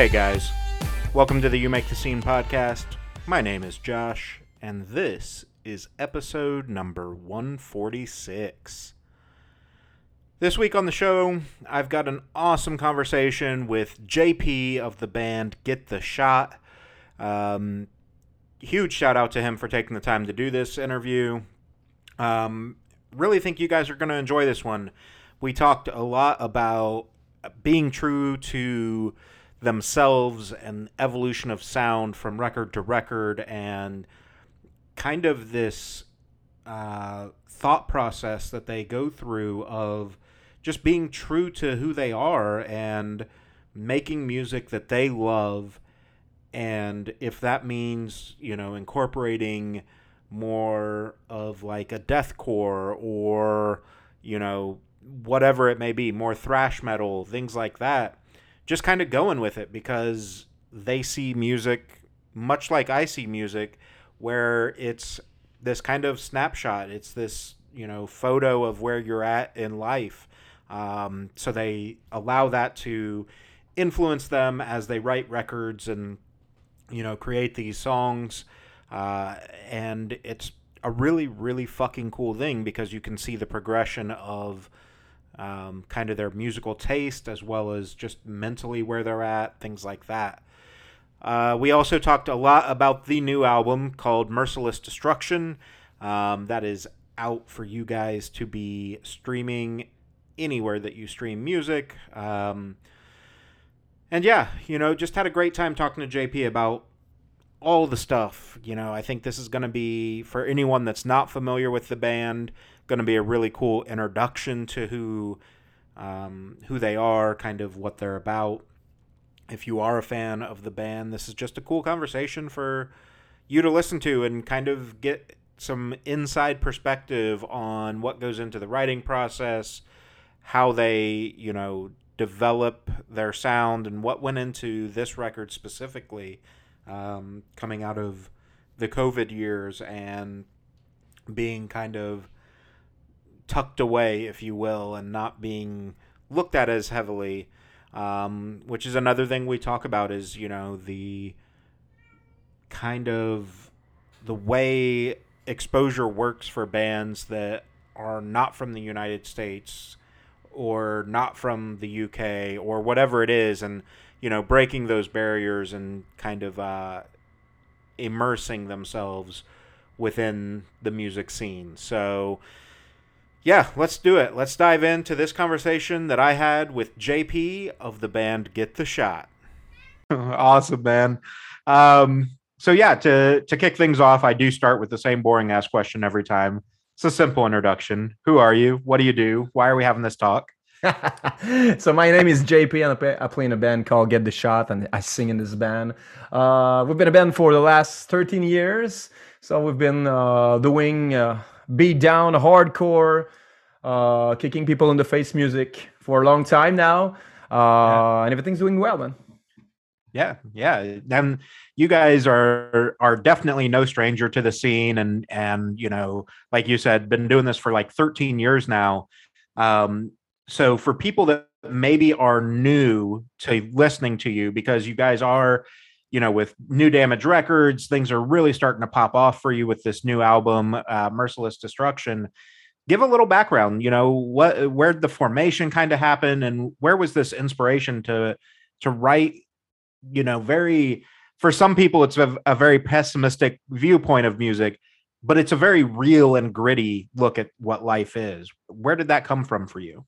Hey guys, welcome to the You Make the Scene podcast. My name is Josh, and this is episode number 146. This week on the show, I've got an awesome conversation with JP of the band Get the Shot. Um, huge shout out to him for taking the time to do this interview. Um, really think you guys are going to enjoy this one. We talked a lot about being true to themselves and evolution of sound from record to record and kind of this uh, thought process that they go through of just being true to who they are and making music that they love. And if that means you know incorporating more of like a deathcore or you know whatever it may be more thrash metal things like that just kind of going with it because they see music much like I see music where it's this kind of snapshot. It's this you know photo of where you're at in life. Um, so they allow that to influence them as they write records and you know create these songs. Uh, and it's a really really fucking cool thing because you can see the progression of um, kind of their musical taste as well as just mentally where they're at things like that uh, we also talked a lot about the new album called merciless destruction um, that is out for you guys to be streaming anywhere that you stream music. Um, and yeah, you know, just had a great time talking to JP about all the stuff. You know, I think this is going to be, for anyone that's not familiar with the band, going to be a really cool introduction to who um, who they are, kind of what they're about. If you are a fan of the band, this is just a cool conversation for you to listen to and kind of get some inside perspective on what goes into the writing process, how they, you know, develop their sound and what went into this record specifically um, coming out of the COVID years and being kind of tucked away, if you will, and not being looked at as heavily. Um, which is another thing we talk about is you know the kind of the way exposure works for bands that are not from the United States or not from the UK or whatever it is, and you know, breaking those barriers and kind of uh, immersing themselves within the music scene. So, yeah, let's do it. Let's dive into this conversation that I had with JP of the band Get the Shot. awesome, man. Um, so yeah, to to kick things off, I do start with the same boring ass question every time. It's a simple introduction. Who are you? What do you do? Why are we having this talk? so my name is JP and I play in a band called Get the Shot and I sing in this band. Uh, we've been a band for the last 13 years. So we've been uh, doing uh, beat down, hardcore, uh, kicking people in the face music for a long time now. Uh, yeah. And everything's doing well, man. Yeah, yeah. Then you guys are are definitely no stranger to the scene, and and you know, like you said, been doing this for like 13 years now. Um, so for people that maybe are new to listening to you, because you guys are, you know, with New Damage Records, things are really starting to pop off for you with this new album, uh, Merciless Destruction. Give a little background. You know, what where the formation kind of happen, and where was this inspiration to to write you know very for some people it's a, a, very pessimistic viewpoint of music but it's a very real and gritty look at what life is where did that come from for you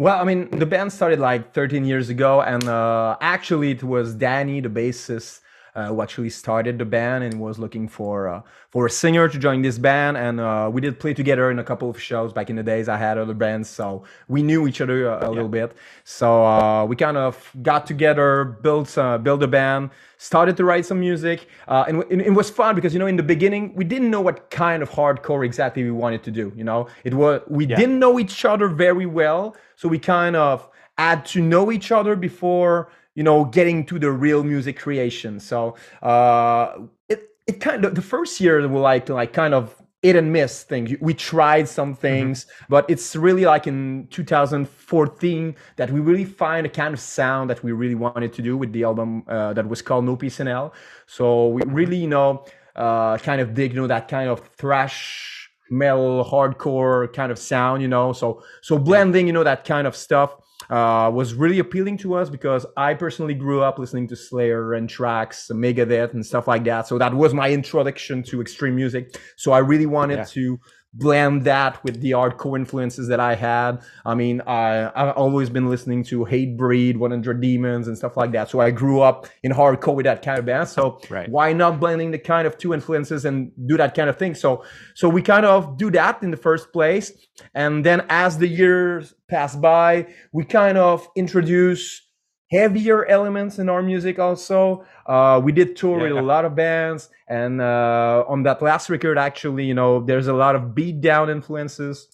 well i mean the band started like 13 years ago and uh, actually it was danny the bassist uh, who actually started the band and was looking for uh, for a singer to join this band. And uh, we did play together in a couple of shows back in the days. I had other bands, so we knew each other a, a yeah. little bit. So uh, we kind of got together, built uh, built a band, started to write some music, uh, and, and, it was fun because you know in the beginning we didn't know what kind of hardcore exactly we wanted to do. You know, it was we yeah. didn't know each other very well, so we kind of had to know each other before you know getting to the real music creation so uh it it kind of the first year we like to like kind of hit and miss thing. We tried some Mm-hmm. things, but it's really like in 2014 that we really find a kind of sound that we really wanted to do with the album uh, that was called No Peace in Hell. So we really, you know, uh, kind of dig, you know, that kind of thrash metal hardcore kind of sound, you know. So so blending, you know, that kind of stuff uh, was really appealing to us because I personally grew up listening to Slayer Anthrax, Megadeth, and stuff like that. So that was my introduction to extreme music. So I really wanted Yeah. to blend that with the hardcore influences that I had. I mean, I, I've always been listening to Hatebreed, 100 Demons, and stuff like that. So I grew up in hardcore with that kind of band. So Right. why not blending the kind of two influences and do that kind of thing? So so we kind of do that in the first place, and then as the years pass by, we kind of introduce heavier elements in our music also. Uh, we did tour with a lot of bands and uh, on that last record actually you know there's a lot of beat down influences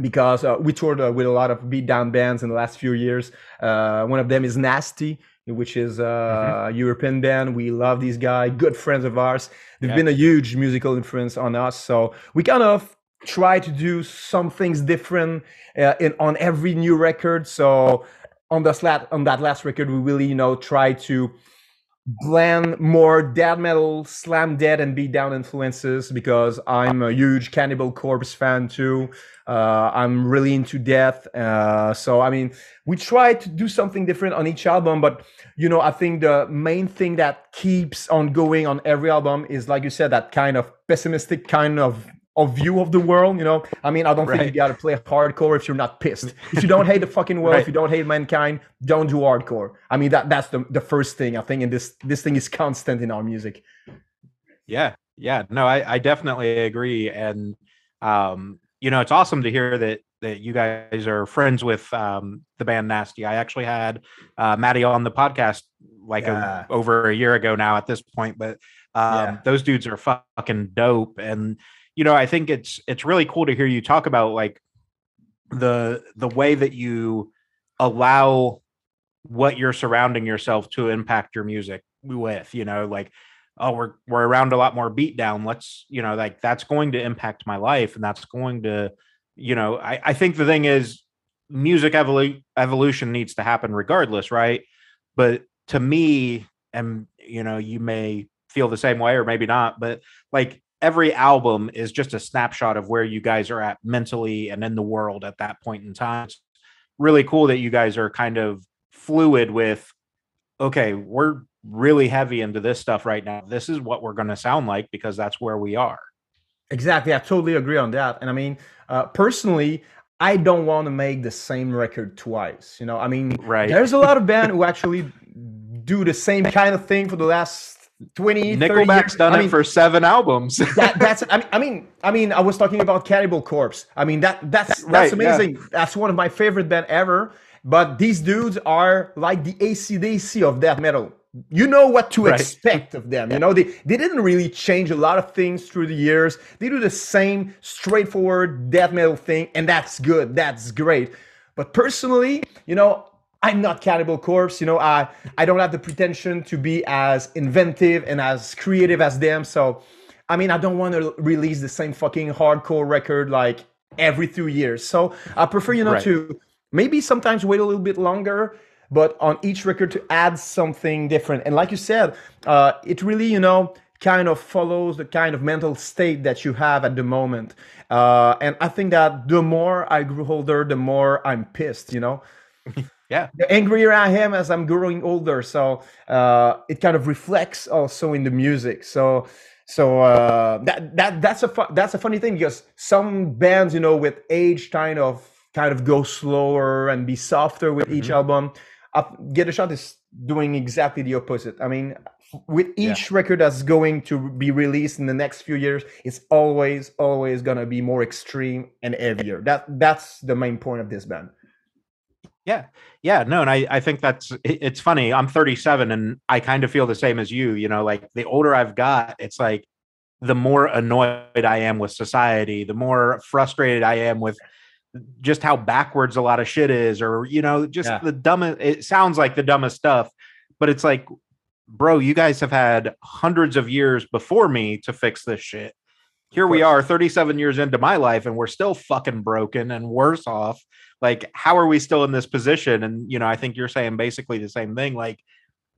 because uh, we toured uh, with a lot of beat down bands in the last few years. Uh, one of them is nasty which is a european band. We love these guys good friends of ours. They've Yeah. been a huge musical influence on us so we kind of try to do some things different uh, in on every new record. So on on that last record we really you know try to blend more death metal slam death and beat down influences because i'm a huge cannibal corpse fan too. Uh, i'm really into death uh, so i mean we try to do something different on each album but you know i think the main thing that keeps on going on every album is like you said that kind of pessimistic kind of of view of the world you know? I mean i don't think you gotta play hardcore if you're not pissed. If you don't hate the fucking world if you don't hate mankind don't do hardcore. I mean that that's the, the first thing i think and this this thing is constant in our music. Yeah, yeah, no, I, I definitely agree, and um, you know, it's awesome to hear that that you guys are friends with um, the band Nasty. I actually had uh, Matthi on the podcast like Yeah. a, over a year ago now at this point, but um, Yeah. those dudes are fucking dope, and you know, I think it's it's really cool to hear you talk about like the the way that you allow what you're surrounding yourself to impact your music with you know like oh we're we're around a lot more beatdown. Let's you know like that's going to impact my life and that's going to you know i i think the thing is music evolu- evolution needs to happen regardless right? But to me and you know you may feel the same way or maybe not but like every album is just a snapshot of where you guys are at mentally and in the world at that point in time. It's really cool that you guys are kind of fluid with okay we're really heavy into this stuff right now. This is what we're going to sound like because that's where we are. Exactly. I totally agree on that. And i mean uh, personally i don't want to make the same record twice you know? I mean right. there's a lot of band who actually do the same kind of thing for the last 20 30 nickelback's done I it for seven albums that, that's I mean, I mean I mean I was talking about Cannibal Corpse. I mean that that's that's Right, yeah. amazing. That's one of my favorite band ever. But these dudes are like the ACDC of death metal. You know what to Right. expect of them. You know they they didn't really change a lot of things through the years. They do the same straightforward death metal thing, and that's good. That's great. But personally, you know, I'm not Cannibal Corpse. You know, I I don't have the pretension to be as inventive and as creative as them. So, I mean, I don't want to release the same fucking hardcore record like every two years. So I prefer, you know, Right. to maybe sometimes wait a little bit longer, but on each record to add something different. And like you said, uh, it really, you know, kind of follows the kind of mental state that you have at the moment. Uh, and I think that the more I grew older, the more I'm pissed, you know yeah the angrier I am as I'm growing older. So uh, it kind of reflects also in the music. So so uh, that that that's a fu- that's a funny thing because some bands, you know, with age, kind of kind of go slower and be softer with each Mhm. album. Up, Get a Shot is doing exactly the opposite. I mean, with Yeah. each record that's going to be released in the next few years, it's always always gonna be more extreme and heavier. That that's the main point of this band. Yeah Yeah. no and i i think that's it's funny i'm 37 and i kind of feel the same as you you know like the older i've got it's like the more annoyed i am with society the more frustrated i am with just how backwards a lot of shit is or you know just Yeah. the dumbest it sounds like the dumbest stuff but it's like bro you guys have had hundreds of years before me to fix this shit here we are 37 years into my life and we're still fucking broken and worse off like how are we still in this position? And you know i think you're saying basically the same thing like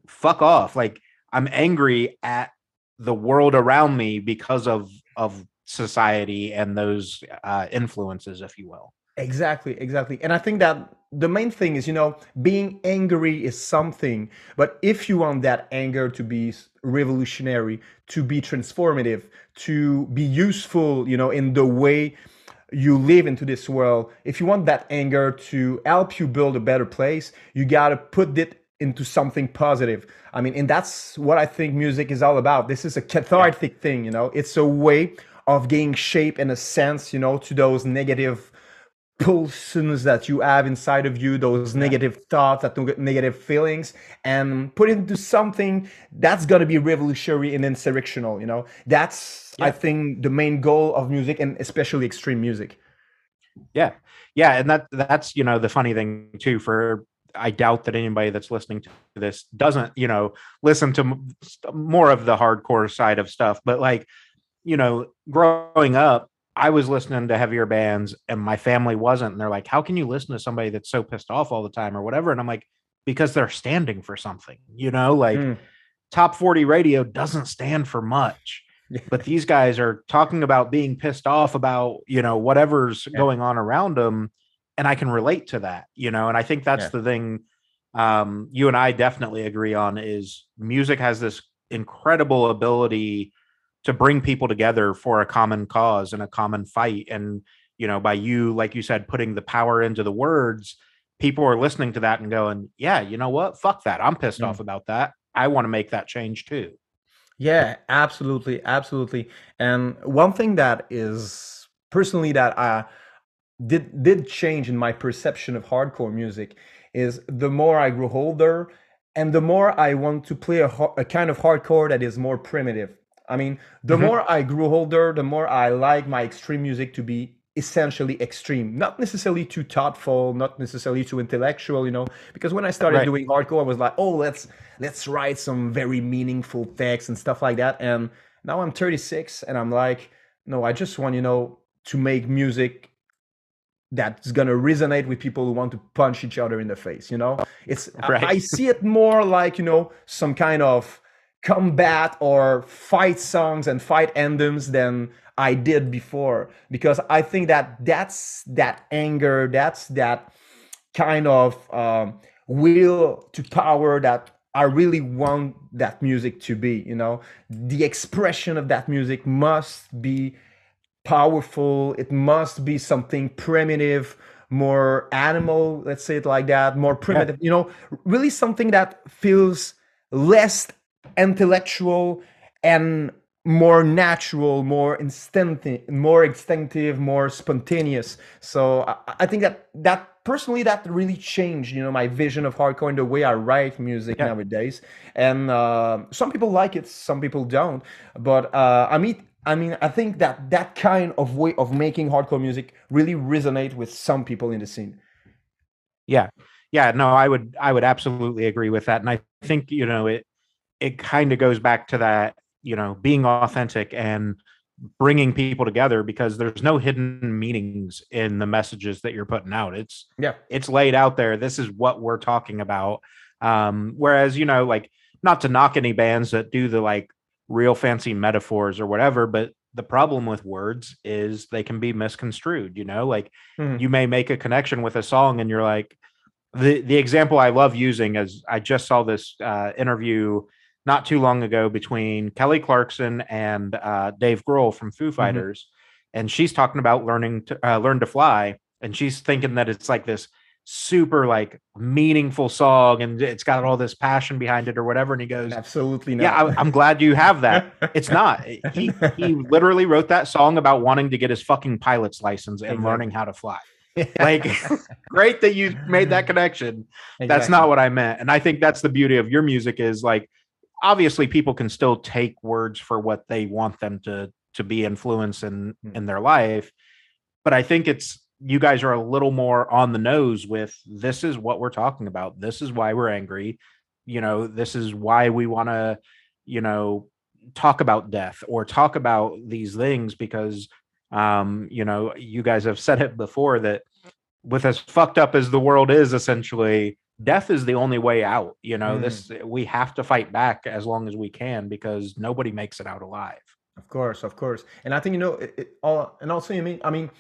fuck off. Like i'm angry at the world around me because of of society and those uh, influences if you will. Exactly, exactly. And I think that the main thing is, you know, being angry is something, but if you want that anger to be revolutionary, to be transformative, to be useful, you know, in the way you live into this world, if you want that anger to help you build a better place, you got to put it into something positive. I mean, and that's what I think music is all about. This is a cathartic yeah. thing, you know, it's a way of gaining shape in a sense, you know, to those negative pulsions that you have inside of you, those negative thoughts, that negative feelings, and put it into something that's gonna be revolutionary and insurrectional. You know, that's yeah. I think the main goal of music, and especially extreme music. Yeah, yeah, and that that's you know the funny thing too. For I doubt that anybody that's listening to this doesn't you know listen to more of the hardcore side of stuff, but like you know, growing up, I was listening to heavier bands and my family wasn't. And they're like, how can you listen to somebody that's so pissed off all the time or whatever? And I'm like, because they're standing for something, you know, like mm. top 40 radio doesn't stand for much. but these guys are talking about being pissed off about, you know, whatever's yeah. going on around them. And I can relate to that, you know, and I think that's yeah. the thing um, you and I definitely agree on is music has this incredible ability to bring people together for a common cause and a common fight. And you know by you like you said putting the power into the words people are listening to that and going yeah you know what? Fuck that. I'm pissed mm. off about that. I want to make that change too. Yeah absolutely absolutely. And one thing that is personally that i did did change in my perception of hardcore music is the more i grew older and the more i want to play a, a kind of hardcore that is more primitive I mean, the mm-hmm. more I grew older, the more I like my extreme music to be essentially extreme, not necessarily too thoughtful, not necessarily too intellectual, you know. Because when I started right. doing hardcore, I was like, oh, let's let's write some very meaningful text and stuff like that. And now I'm 36, and I'm like, no, I just want, you know, to make music that's gonna resonate with people who want to punch each other in the face. You know, it's right. I, I see it more like you know some kind of combat or fight songs and fight anthems than I did before because I think that that's that anger, that's that kind of um, will to power that I really want that music to be. You know, the expression of that music must be powerful. It must be something primitive, more animal. Let's say it like that, more primitive. Yeah. You know, really something that feels less intellectual and more natural, more instinctive, more instinctive, more spontaneous. So I, I, think that that personally that really changed, you know, my vision of hardcore and the way I write music yeah. nowadays. And uh, some people like it, some people don't. But uh, I mean, I mean, I think that that kind of way of making hardcore music really resonate with some people in the scene. Yeah, yeah, no, I would, I would absolutely agree with that, and I think you know it it kind of goes back to that, you know, being authentic and bringing people together because there's no hidden meanings in the messages that you're putting out. It's yeah, it's laid out there. This is what we're talking about. Um, whereas, you know, like not to knock any bands that do the like real fancy metaphors or whatever, but the problem with words is they can be misconstrued, you know, like mm-hmm. you may make a connection with a song and you're like the the example I love using is I just saw this uh, interview not too long ago between Kelly Clarkson and uh, Dave Grohl from Foo mm-hmm. Fighters, mm-hmm. and she's talking about learning to uh, learn to fly, and she's thinking that it's like this super like meaningful song and it's got all this passion behind it or whatever and he goes absolutely not. yeah I, am glad you have that it's not he, he literally wrote that song about wanting to get his fucking pilot's license and exactly. learning how to fly like great that you made that connection exactly. that's not what i meant and i think that's the beauty of your music is like obviously people can still take words for what they want them to to be influenced in mm. in their life but i think it's you guys are a little more on the nose with this is what we're talking about this is why we're angry you know this is why we want to you know talk about death or talk about these things because um you know you guys have said it before that with as fucked up as the world is essentially death is the only way out you know mm. this we have to fight back as long as we can because nobody makes it out alive of course of course and i think you know it, it all and also you mean i mean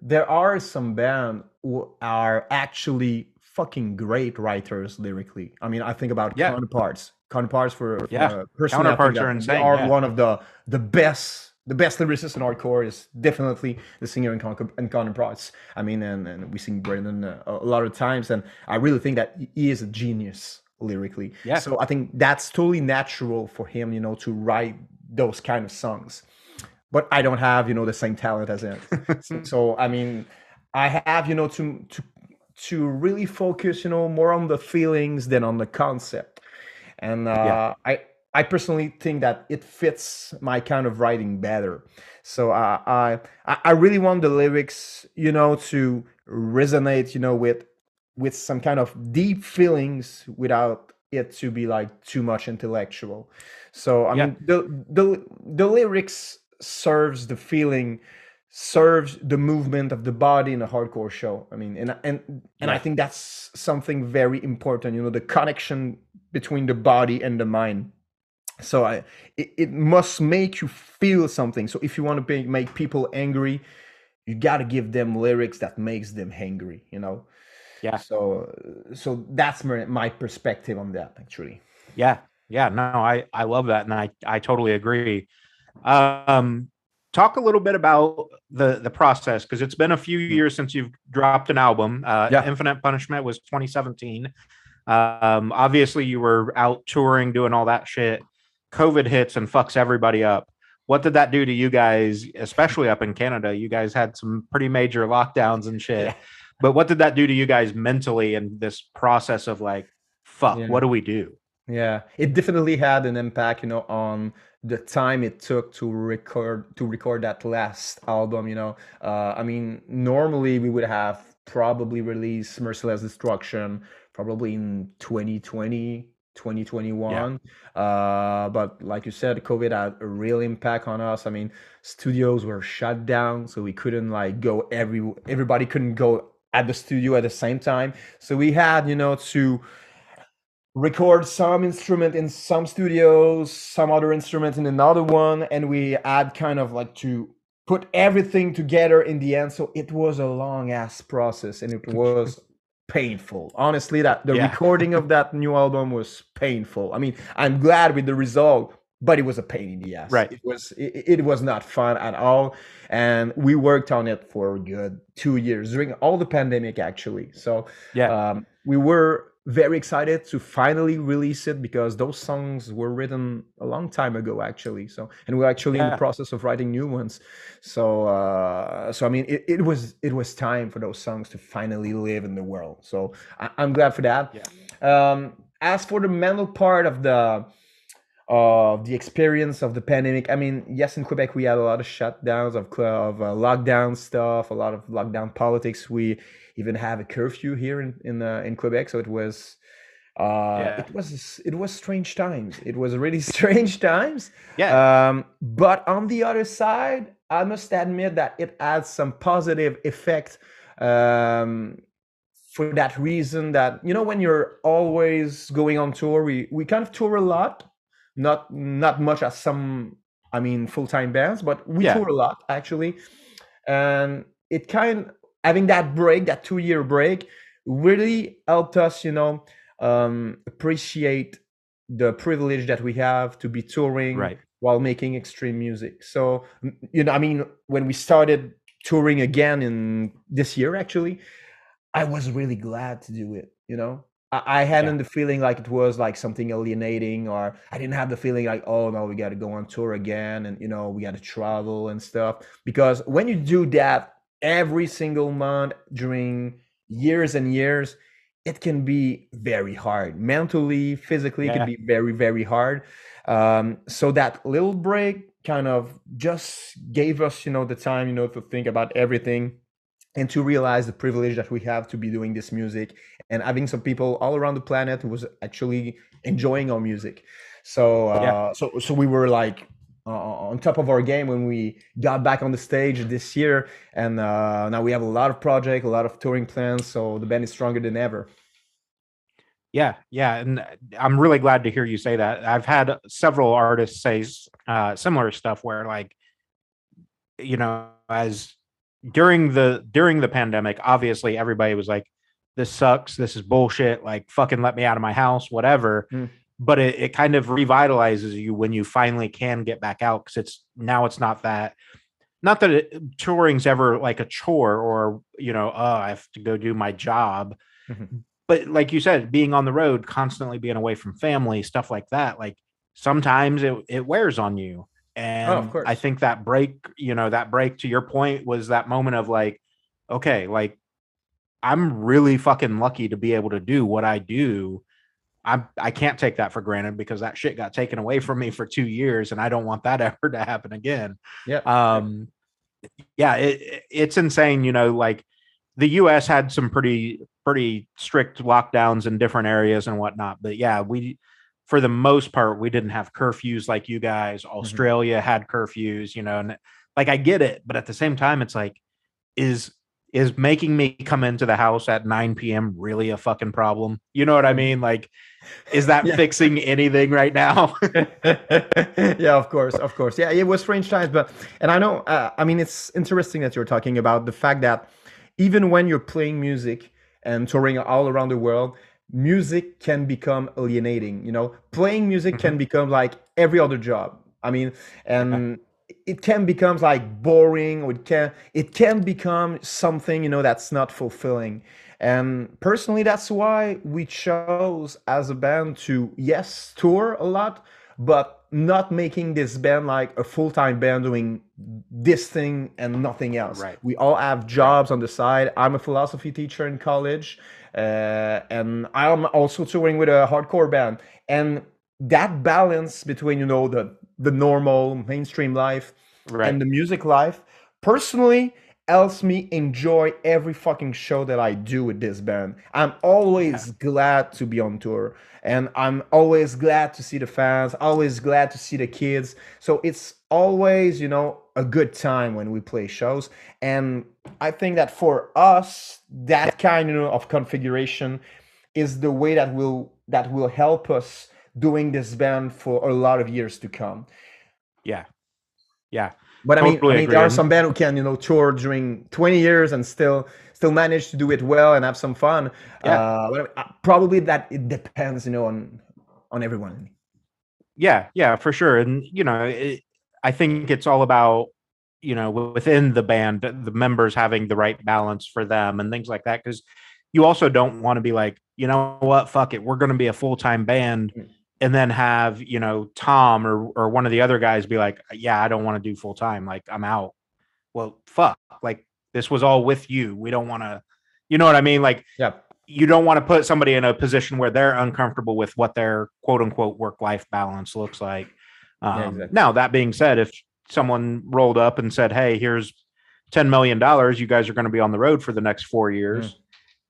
there are some bands who are actually fucking great writers lyrically i mean i think about yeah. counterparts counterparts for, for yeah counterparts are insane they are yeah. one of the the best the best lyricist in hardcore is definitely the singer in, Con- in Counterparts. I mean, and, and we sing Brendan uh, a lot of times, and I really think that he is a genius lyrically. Yeah. So I think that's totally natural for him, you know, to write those kind of songs. But I don't have, you know, the same talent as him. so, so I mean, I have, you know, to to to really focus, you know, more on the feelings than on the concept. And uh, yeah. I I personally think that it fits my kind of writing better. So uh, I I really want the lyrics, you know, to resonate, you know, with with some kind of deep feelings without it to be like too much intellectual. So I yeah. mean the the the lyrics serves the feeling serves the movement of the body in a hardcore show. I mean, and and and yeah. I think that's something very important. You know, the connection between the body and the mind so I, it, it must make you feel something. So if you want to make people angry you got to give them lyrics that makes them angry you know? Yeah. So so that's my, my perspective on that actually. Yeah yeah no i i love that and i i totally agree. Um talk a little bit about the the process because it's been a few mm. years since you've dropped an album. Uh yeah. infinite punishment was 2017 um obviously you were out touring doing all that shit COVID hits and fucks everybody up. What did that do to you guys, especially up in Canada? You guys had some pretty major lockdowns and shit. Yeah. But what did that do to you guys mentally in this process of like, fuck, yeah. what do we do? Yeah, it definitely had an impact, you know, on the time it took to record to record that last album. You know, uh, I mean, normally we would have probably released Merciless Destruction probably in 2020 2021 yeah. uh, but like you said covid had a real impact on us. I mean studios were shut down so we couldn't like go every everybody couldn't go at the studio at the same time. So we had you know to record some instrument in some studios some other instrument in another one and we had kind of like to put everything together in the end. So it was a long ass process and it was painful. Honestly, that the yeah. recording of that new album was painful. I mean, I'm glad with the result, but it was a pain in the ass. Right. It was it, it was not fun at all. And we worked on it for good two years during all the pandemic actually. So yeah, um, we were very excited to finally release it because those songs were written a long time ago actually. So and we're actually yeah. in the process of writing new ones. So uh so i mean it, it was it was time for those songs to finally live in the world. So I, am glad for that. Yeah. um as for the mental part of the of the experience of the pandemic i mean yes in quebec we had a lot of shutdowns of, of uh, lockdown stuff a lot of lockdown politics. We even have a curfew here in in, uh, in Quebec. So it was uh, yeah. it was it was strange times. It was really strange times. Yeah. Um, but on the other side, I must admit that it adds some positive effect. Um, for that reason that you know when you're always going on tour we we kind of tour a lot not not much as some i mean full-time bands but we yeah. tour a lot actually and it kind having that break, that two year break, really helped us, you know, um, appreciate the privilege that we have to be touring right. while making extreme music. So, you know, I mean, when we started touring again in this year, actually, I was really glad to do it, you know. I, hadn't yeah. the feeling like it was like something alienating, or I didn't have the feeling like, oh no, we got to go on tour again, and you know, we got to travel and stuff. Because when you do that every single month during years and years, it can be very hard mentally, physically. Yeah. It can be very, very hard. Um, so that little break kind of just gave us, you know, the time, you know, to think about everything and to realize the privilege that we have to be doing this music and having some people all around the planet who was actually enjoying our music. So uh, yeah. so so we were like uh, on top of our game when we got back on the stage this year, and uh, now we have a lot of project, a lot of touring plans. So the band is stronger than ever. Yeah, yeah, and I'm really glad to hear you say that. I've had several artists say uh, similar stuff where, like, you know, as during the during the pandemic, obviously everybody was like, "This sucks. This is bullshit. Like, fucking let me out of my house, whatever." Mm but it, it kind of revitalizes you when you finally can get back out because it's now it's not that not that it, touring's ever like a chore or you know oh i have to go do my job. Mm-hmm. but like you said being on the road constantly being away from family stuff like that like sometimes it, it wears on you. Oh, and oh, i think that break you know that break to your point was that moment of like okay like i'm really fucking lucky to be able to do what i do I I can't take that for granted because that shit got taken away from me for two years, and I don't want that ever to happen again. Yeah. Um. Yeah, it, it's insane. You know, like the U.S. had some pretty pretty strict lockdowns in different areas and whatnot, but yeah, we for the most part we didn't have curfews like you guys. Mm-hmm. Australia mm-hmm. had curfews, you know, and like I get it, but at the same time, it's like, is is making me come into the house at 9 p.m. really a fucking problem? You know what I mean? Like, is that yeah. fixing anything right now? yeah, of course, of course. Yeah, it was strange times, but and I know. Uh, I mean, it's interesting that you're talking about the fact that even when you're playing music and touring all around the world, music can become alienating. You know, playing music mm-hmm. can become like every other job. I mean, and it can become like boring or it can it can become something you know that's not fulfilling. And personally that's why we chose as a band to yes tour a lot but not making this band like a full-time band doing this thing and nothing else. Right. We all have jobs on the side. I'm a philosophy teacher in college uh, and i'm also touring with a hardcore band. And that balance between you know the the normal mainstream life right. and the music life personally helps me enjoy every fucking show that I do with this band. I'm always yeah. glad to be on tour and I'm always glad to see the fans, always glad to see the kids. So it's always, you know, a good time when we play shows. And I think that for us, that kind of configuration is the way that will that will help us doing this band for a lot of years to come. Yeah. Yeah. But I mean, I mean there are some band who can, you know, tour during 20 years and still still manage to do it well and have some fun. Yeah. Uh, uh, probably that it depends, you know, on on everyone. Yeah, yeah, for sure. And you know, it, I think it's all about you know within the band the members having the right balance for them and things like that because you also don't want to be like you know what fuck it we're going to be a full-time band mm and then have you know Tom or or one of the other guys be like, "Yeah, I don't want to do full time. Like I'm out." Well, fuck. Like this was all with you. We don't want to. You know what I mean? Like, yeah. You don't want to put somebody in a position where they're uncomfortable with what their quote unquote work life balance looks like. Um, yeah, exactly. Now, that being said, if someone rolled up and said, "Hey, here's ten million dollars. You guys are going to be on the road for the next four years." Mm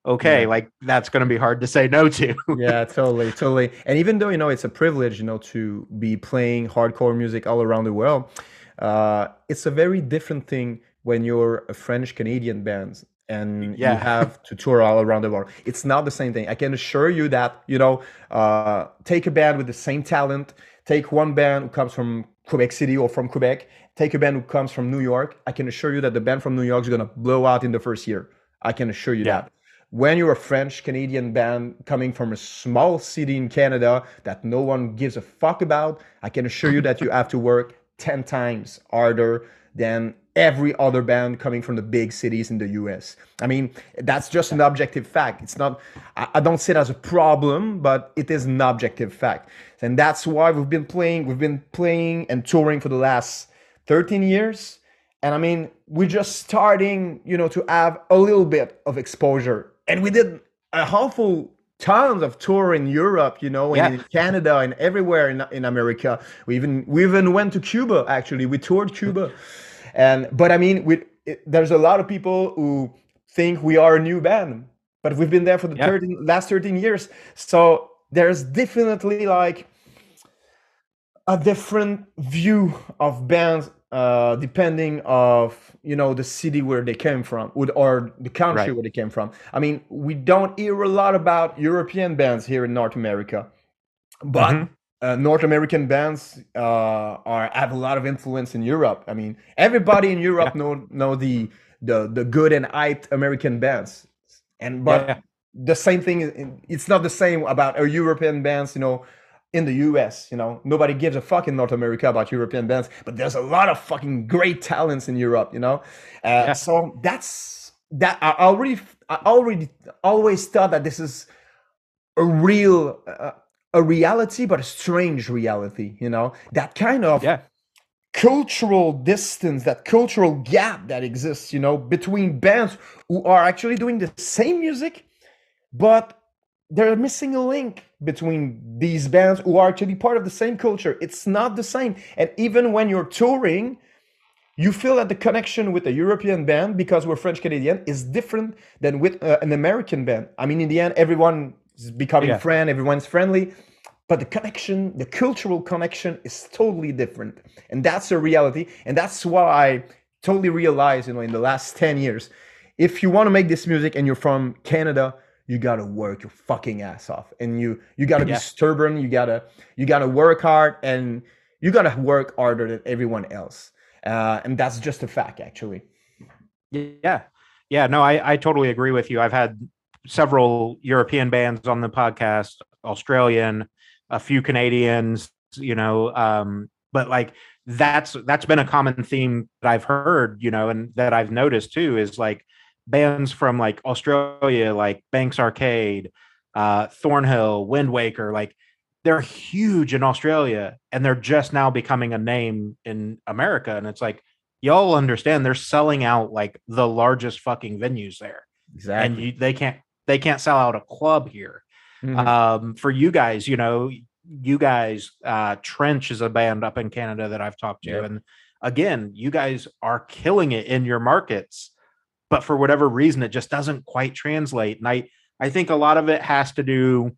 okay, yeah. like that's going to be hard to say no to. yeah, totally, totally. And even though you know it's a privilege, you know, to be playing hardcore music all around the world, uh, it's a very different thing when you're a French Canadian band and yeah. you have to tour all around the world. It's not the same thing. I can assure you that you know, uh, take a band with the same talent, take one band who comes from Quebec City or from Quebec, take a band who comes from New York. I can assure you that the band from New York is going to blow out in the first year. I can assure you yeah. that when you're a French Canadian band coming from a small city in Canada that no one gives a fuck about, I can assure you that you have to work 10 times harder than every other band coming from the big cities in the US. I mean, that's just an objective fact. It's not, I don't see it as a problem, but it is an objective fact. And that's why we've been playing, we've been playing and touring for the last 13 years. And I mean, we're just starting, you know, to have a little bit of exposure and we did a awful tons of tour in Europe, you know, yeah. in Canada and everywhere in, in America. We even we even went to Cuba. Actually, we toured Cuba, and but I mean, we, it, there's a lot of people who think we are a new band, but we've been there for the yeah. 13, last 13 years. So there's definitely like a different view of bands uh, depending of you know the city where they came from or, or the country Right. where they came from. I mean, we don't hear a lot about European bands here in North America, but Mhm. uh, North American bands uh, are have a lot of influence in Europe. I mean, everybody in Europe know know the the the good and hyped American bands, and but Yeah. the same thing. It's not the same about a European bands, you know, in the U.S. You know, nobody gives a fuck in North America about European bands, but there's a lot of fucking great talents in Europe. You know, uh, Yeah. so that's that. I already, I already always thought that this is a real. Uh, a reality, but a strange reality, you know, that kind of Yeah. cultural distance, that cultural gap that exists, you know, between bands who are actually doing the same music, but they're missing a link between these bands who are actually part of the same culture. It's not the same. And even when you're touring, you feel that the connection with a European band, because we're French Canadian, is different than with uh, an American band. I mean, in the end, everyone is becoming Yeah. friend, everyone's friendly, but the connection, the cultural connection, is totally different, and that's a reality. And that's why I totally realized, you know, in the last ten years, if you want to make this music and you're from Canada, you gotta work your fucking ass off, and you you gotta Yeah. be stubborn. You gotta you gotta work hard, and you gotta work harder than everyone else. Uh, and that's just a fact, actually. Yeah. Yeah. No, I, I totally agree with you. I've had several European bands on the podcast, Australian, a few Canadians, you know, um, but like that's that's been a common theme that I've heard, you know, and that I've noticed too is like bands from like Australia, like Banks Arcade, uh, Thornhill, Wind Waker, like they're huge in Australia and they're just now becoming a name in America. And it's like, y'all understand they're selling out like the largest fucking venues there. And Exactly. you, they can't they can't sell out a club here. Mhm. Um, for you guys, you know, you guys, uh, Trench is a band up in Canada that I've talked to, Yep. and again, you guys are killing it in your markets, but for whatever reason, it just doesn't quite translate. And I, I think a lot of it has to do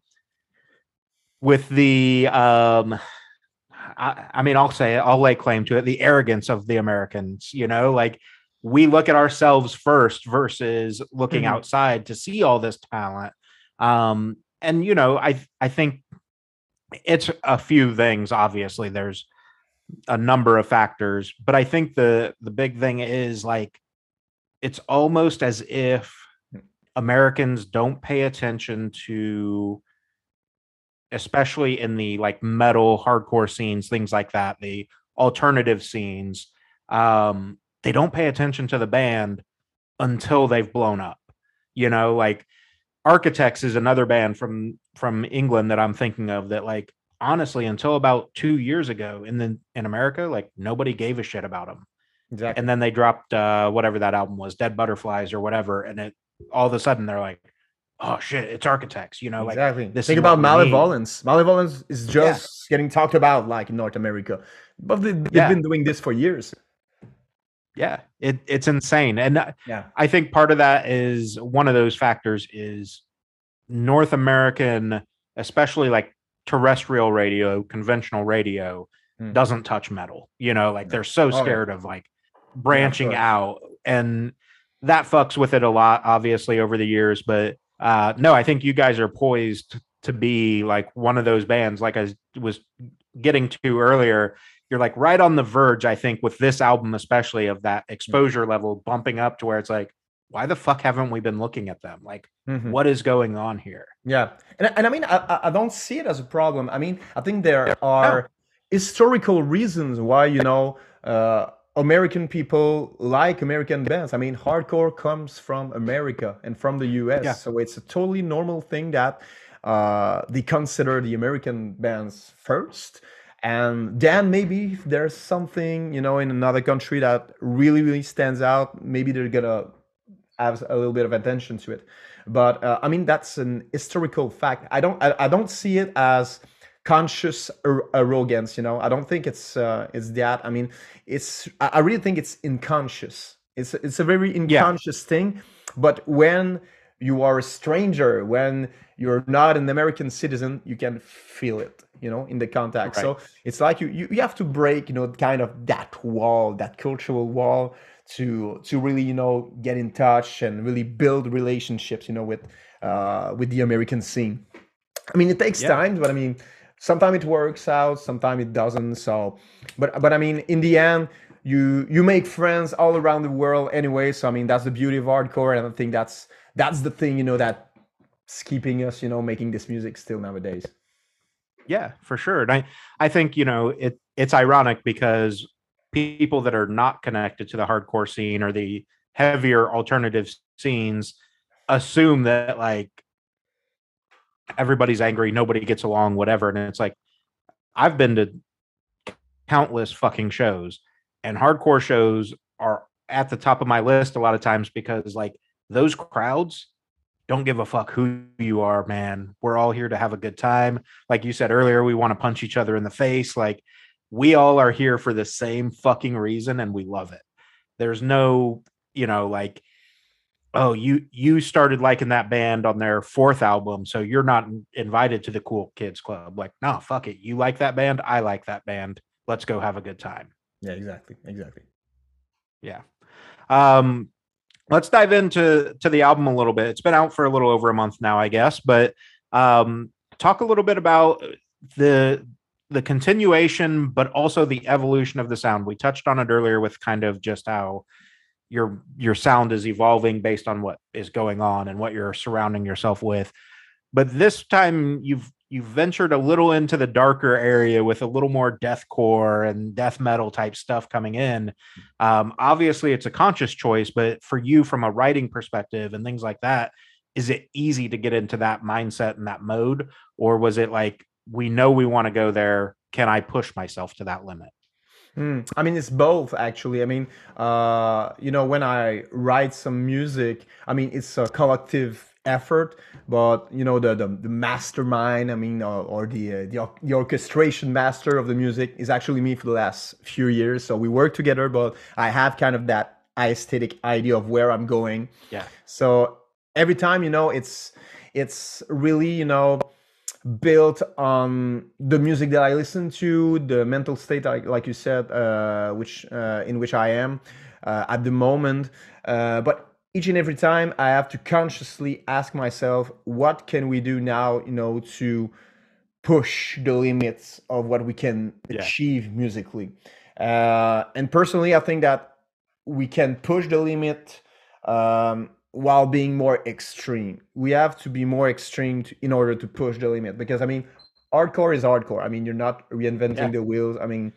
with the, um, I, I mean, I'll say it, I'll lay claim to it, the arrogance of the Americans. You know, like we look at ourselves first versus looking Mhm. outside to see all this talent. Um, and you know, I I think it's a few things. Obviously, there's a number of factors, but I think the the big thing is like it's almost as if Americans don't pay attention to especially in the like metal hardcore scenes things like that the alternative scenes um they don't pay attention to the band until they've blown up you know like architects is another band from from england that i'm thinking of that like honestly until about two years ago in the in america like nobody gave a shit about them Exactly. and then they dropped uh whatever that album was dead butterflies or whatever and it all of a sudden they're like oh shit it's architects you know like exactly. this Think about what we need. Malevolence. Malevolence is Yeah. just getting talked about like in North America, but they, they've Yeah. been doing this for years. yeah it, it's insane and uh, Yeah. i think part of that is one of those factors is north american especially like terrestrial radio conventional radio Hmm. doesn't touch metal you know like they're so Oh, yeah. scared of like branching course. out and that fucks with it a lot obviously over the years but uh no i think you guys are poised to be like one of those bands like i was getting to earlier you're like right on the verge i think with this album especially of that exposure level bumping up to where it's like why the fuck haven't we been looking at them like Mhm. what is going on here Yeah, and, and I mean, I, I- I don't see it as a problem. I mean, I think there are historical reasons why you know uh, American people like American bands. I mean, hardcore comes from America and from the U.S., Yeah. so it's a totally normal thing that uh, they consider the American bands first. And then maybe if there's something you know in another country that really really stands out, maybe they're gonna have a little bit of attention to it. But uh, I mean, that's an historical fact. I don't, I, I don't see it as conscious arrogance. You know, I don't think it's, uh, it's that. I mean, it's, I really think it's unconscious. It's, it's a very unconscious thing. But when you are a stranger when you're not an american citizen you can feel it you know in the contact right. so it's like you, you you have to break you know kind of that wall that cultural wall to to really you know get in touch and really build relationships you know with uh with the american scene i mean it takes yeah. time but i mean sometimes it works out sometimes it doesn't so but but i mean in the end you you make friends all around the world anyway so i mean that's the beauty of hardcore and i think that's that's the thing you know that's keeping us you know making this music still nowadays. Yeah for sure and i i think you know it it's ironic because people that are not connected to the hardcore scene or the heavier alternative scenes assume that like everybody's angry nobody gets along whatever and it's like i've been to countless fucking shows and hardcore shows are at the top of my list a lot of times because like those crowds don't give a fuck who you are, man. We're all here to have a good time. Like you said earlier, we want to punch each other in the face. Like we all are here for the same fucking reason and we love it. There's no, you know, like oh, you you started liking that band on their fourth album, so you're not invited to the cool kids club. Like, no, fuck it. You like that band, I like that band. Let's go have a good time. Yeah, exactly. Exactly. Yeah. Um, let's dive into to the album a little bit. It's been out for a little over a month now, I guess, but um, talk a little bit about the the continuation, but also the evolution of the sound. We touched on it earlier with kind of just how your your sound is evolving based on what is going on and what you're surrounding yourself with. But this time you've you've ventured a little into the darker area with a little more deathcore and death metal type stuff coming in. Um, obviously, it's a conscious choice, but for you, from a writing perspective and things like that, is it easy to get into that mindset and that mode, or was it like we know we want to go there? Can I push myself to that limit? Mm, I mean, it's both actually. I mean, uh, you know, when I write some music, I mean, it's a collective effort but you know the the, the mastermind i mean uh, or the, uh, the the orchestration master of the music is actually me for the last few years. So we work together but i have kind of that aesthetic idea of where i'm going. Yeah. So every time you know it's it's really you know built on the music that i listen to the mental state like, like you said uh, which uh, in which i am uh, at the moment uh, but each and every time I have to consciously ask myself, what can we do now, you know, to push the limits of what we can yeah. achieve musically. Uh, and personally, I think that we can push the limit um, while being more extreme. We have to be more extreme to, in order to push the limit because I mean, hardcore is hardcore. I mean, you're not reinventing yeah. the wheels. I mean,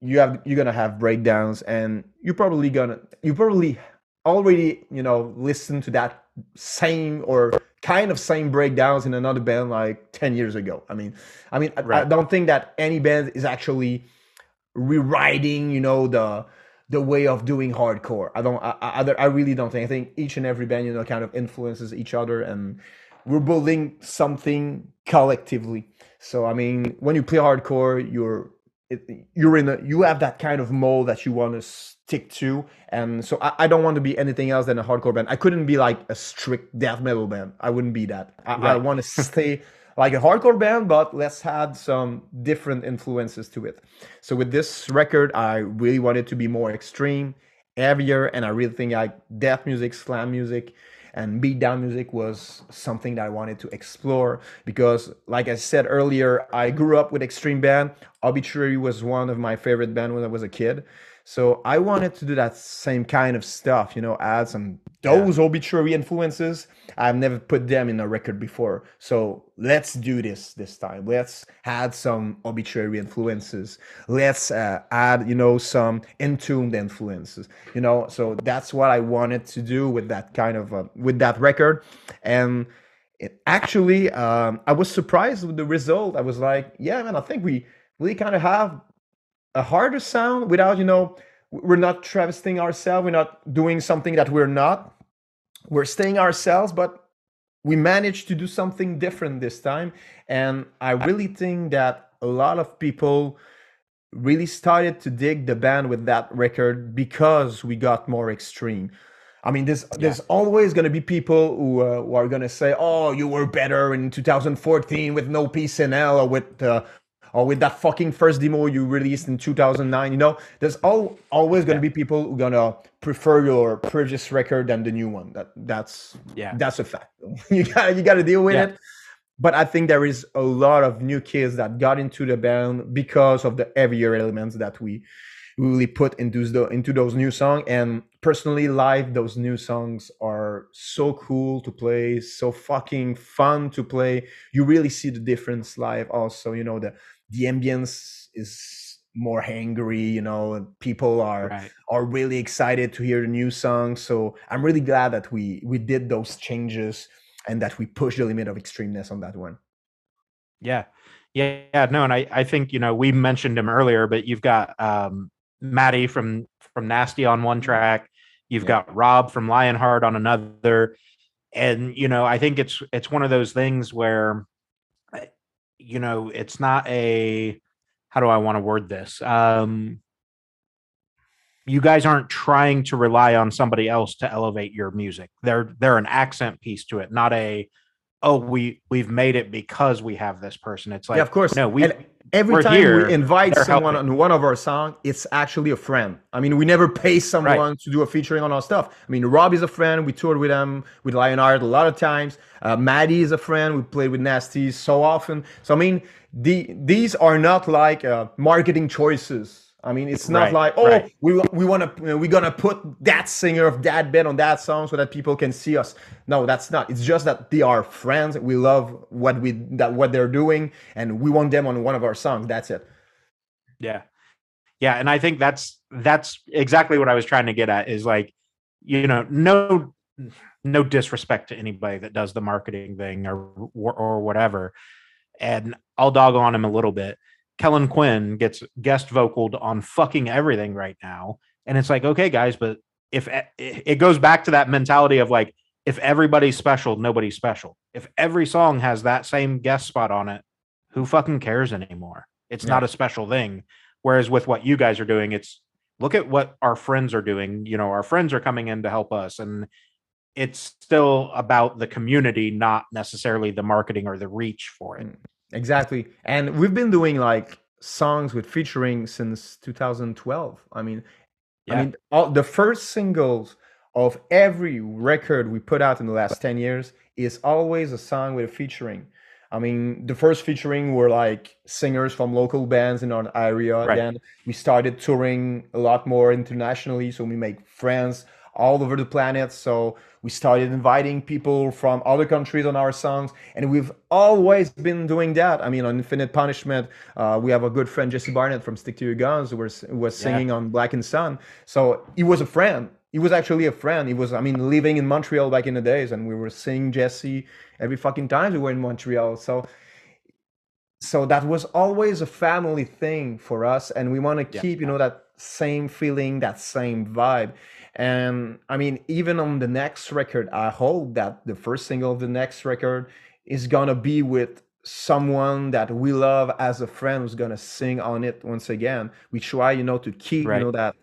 you have you're gonna have breakdowns, and you're probably gonna you probably already you know listen to that same or kind of same breakdowns in another band like 10 years ago i mean i mean right. I, I, don't think that any band is actually rewriting you know the the way of doing hardcore. I don't I, I, I really don't think i think each and every band you know kind of influences each other and we're building something collectively. So i mean when you play hardcore you're it, you're in a you have that kind of mold that you want to stick to. And so I, I, don't want to be anything else than a hardcore band. I couldn't be like a strict death metal band. I wouldn't be that. I, right. I want to stay like a hardcore band but let's add some different influences to it so with this record i really wanted to be more extreme heavier and i really think like death music slam music and beatdown music was something that I wanted to explore because, like I said earlier, I grew up with extreme band. Obituary was one of my favorite band when I was a kid. So I wanted to do that same kind of stuff, you know, add some those yeah. obituary influences. I've never put them in a record before. So let's do this this time. Let's add some obituary influences. Let's uh, add, you know, some entombed influences. You know, so that's what I wanted to do with that kind of uh, with that record, and it actually um, I was surprised with the result. I was like, yeah, man, I think we really kind of have a harder sound without you know we're not travesting ourselves we're not doing something that we're not. We're staying ourselves but we managed to do something different this time. And i really think that a lot of people really started to dig the band with that record because we got more extreme. I mean, there's there's always going to be people who, uh, who are going to say, "Oh, you were better in 2014 with no Peace in Hell or with uh, or with that fucking first demo you released in 2009." You know, there's all, always going to be people who are going to prefer your previous record than the new one. That that's Yeah. that's a fact. you got you got to deal with Yeah. it. But I think there is a lot of new kids that got into the band because of the heavier elements that we really put into those into those new songs. And personally, live, those new songs are so cool to play, so fucking fun to play. You really see the difference live. Also, you know the the ambience is more angry. You know, people are Right. are really excited to hear the new song. So I'm really glad that we we did those changes and that we pushed the limit of extremeness on that one. Yeah. Yeah. Yeah. No, and I, I think, you know, we mentioned him earlier, but you've got um Matthi from from Nasty on one track, you've Yeah. got Rob from Lionheart on another. And, you know, I think it's it's one of those things where you know, it's not a how do I want to word this? Um you guys aren't trying to rely on somebody else to elevate your music. They're they're an accent piece to it, not a oh we we've made it because we have this person. It's like yeah, of course. no, we And every time here, we invite someone helping. on one of our songs, it's actually a friend. I mean, we never pay someone to do a featuring on our stuff. I mean, Rob is a friend. We toured with him with Lionheart a lot of times. Uh, Matthi is a friend. We played with Nasty so often. So I mean, the these are not like uh, marketing choices. I mean, it's not Right, like oh, right. we we want to we're gonna put that singer of that band on that song so that people can see us. No, that's not. It's just that they are friends. We love what we that what they're doing, and we want them on one of our songs. That's it. Yeah. Yeah, and I think that's that's exactly what I was trying to get at is like, you know, no no disrespect to anybody that does the marketing thing or or, or whatever. And I'll dog on him a little bit. Kellin Quinn gets guest vocaled on fucking everything right now. And it's like, okay, guys, but if it goes back to that mentality of like, if everybody's special, nobody's special. If every song has that same guest spot on it, who fucking cares anymore? It's not a special thing. Whereas with what you guys are doing, it's look at what our friends are doing. You know, our friends are coming in to help us. And it's still about the community, not necessarily the marketing or the reach for it. Mm. Exactly. And we've been doing like songs with featuring since 2012. I mean, Yeah. I mean, all the first singles of every record we put out in the last 10 years is always a song with a featuring. I mean, the first featuring were like singers from local bands in our area. Right. Then we started touring a lot more internationally, so we make friends all over the planet. So we started inviting people from other countries on our songs, and we've always been doing that. I mean, on Infinite Punishment, uh, we have a good friend Jesse Barnett from Stick to Your Guns who was who was Yeah. singing on Blackened Sun. So he was a friend. He was actually a friend. He was, I mean, living in Montreal back in the days, and we were seeing Jesse every fucking time we were in Montreal. So so that was always a family thing for us and we want to Yeah. keep you know that same feeling that same vibe and i mean even on the next record i hope that the first single of the next record is gonna be with someone that we love as a friend who's gonna sing on it once again. We try you know to keep Right. you know that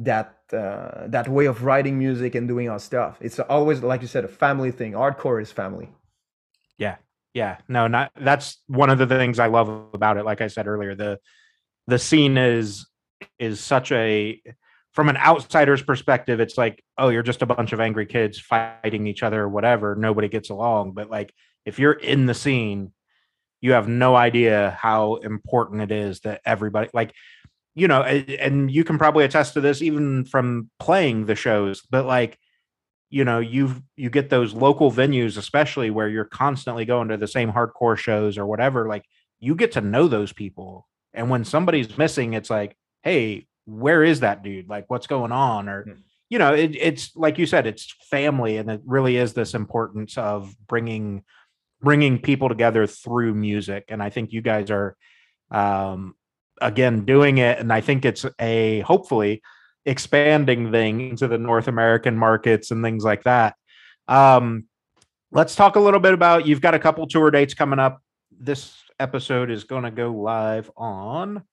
that uh, that way of writing music and doing our stuff. It's always like you said a family thing. Hardcore is family. Yeah. Yeah. no not that's one of the things i love about it. Like i said earlier the the scene is is such a from an outsider's perspective it's like oh you're just a bunch of angry kids fighting each other or whatever nobody gets along. But like if you're in the scene you have no idea how important it is that everybody like you know and you can probably attest to this even from playing the shows but like you know you you get those local venues especially where you're constantly going to the same hardcore shows or whatever like you get to know those people. And when somebody's missing it's like hey where is that dude like what's going on or Mm. you know it, it's like you said it's family and it really is this importance of bringing bringing people together through music and i think you guys are um again doing it and i think it's a hopefully expanding thing into the North American markets and things like that. Um, let's talk a little bit about you've got a couple tour dates coming up. This episode is going to go live on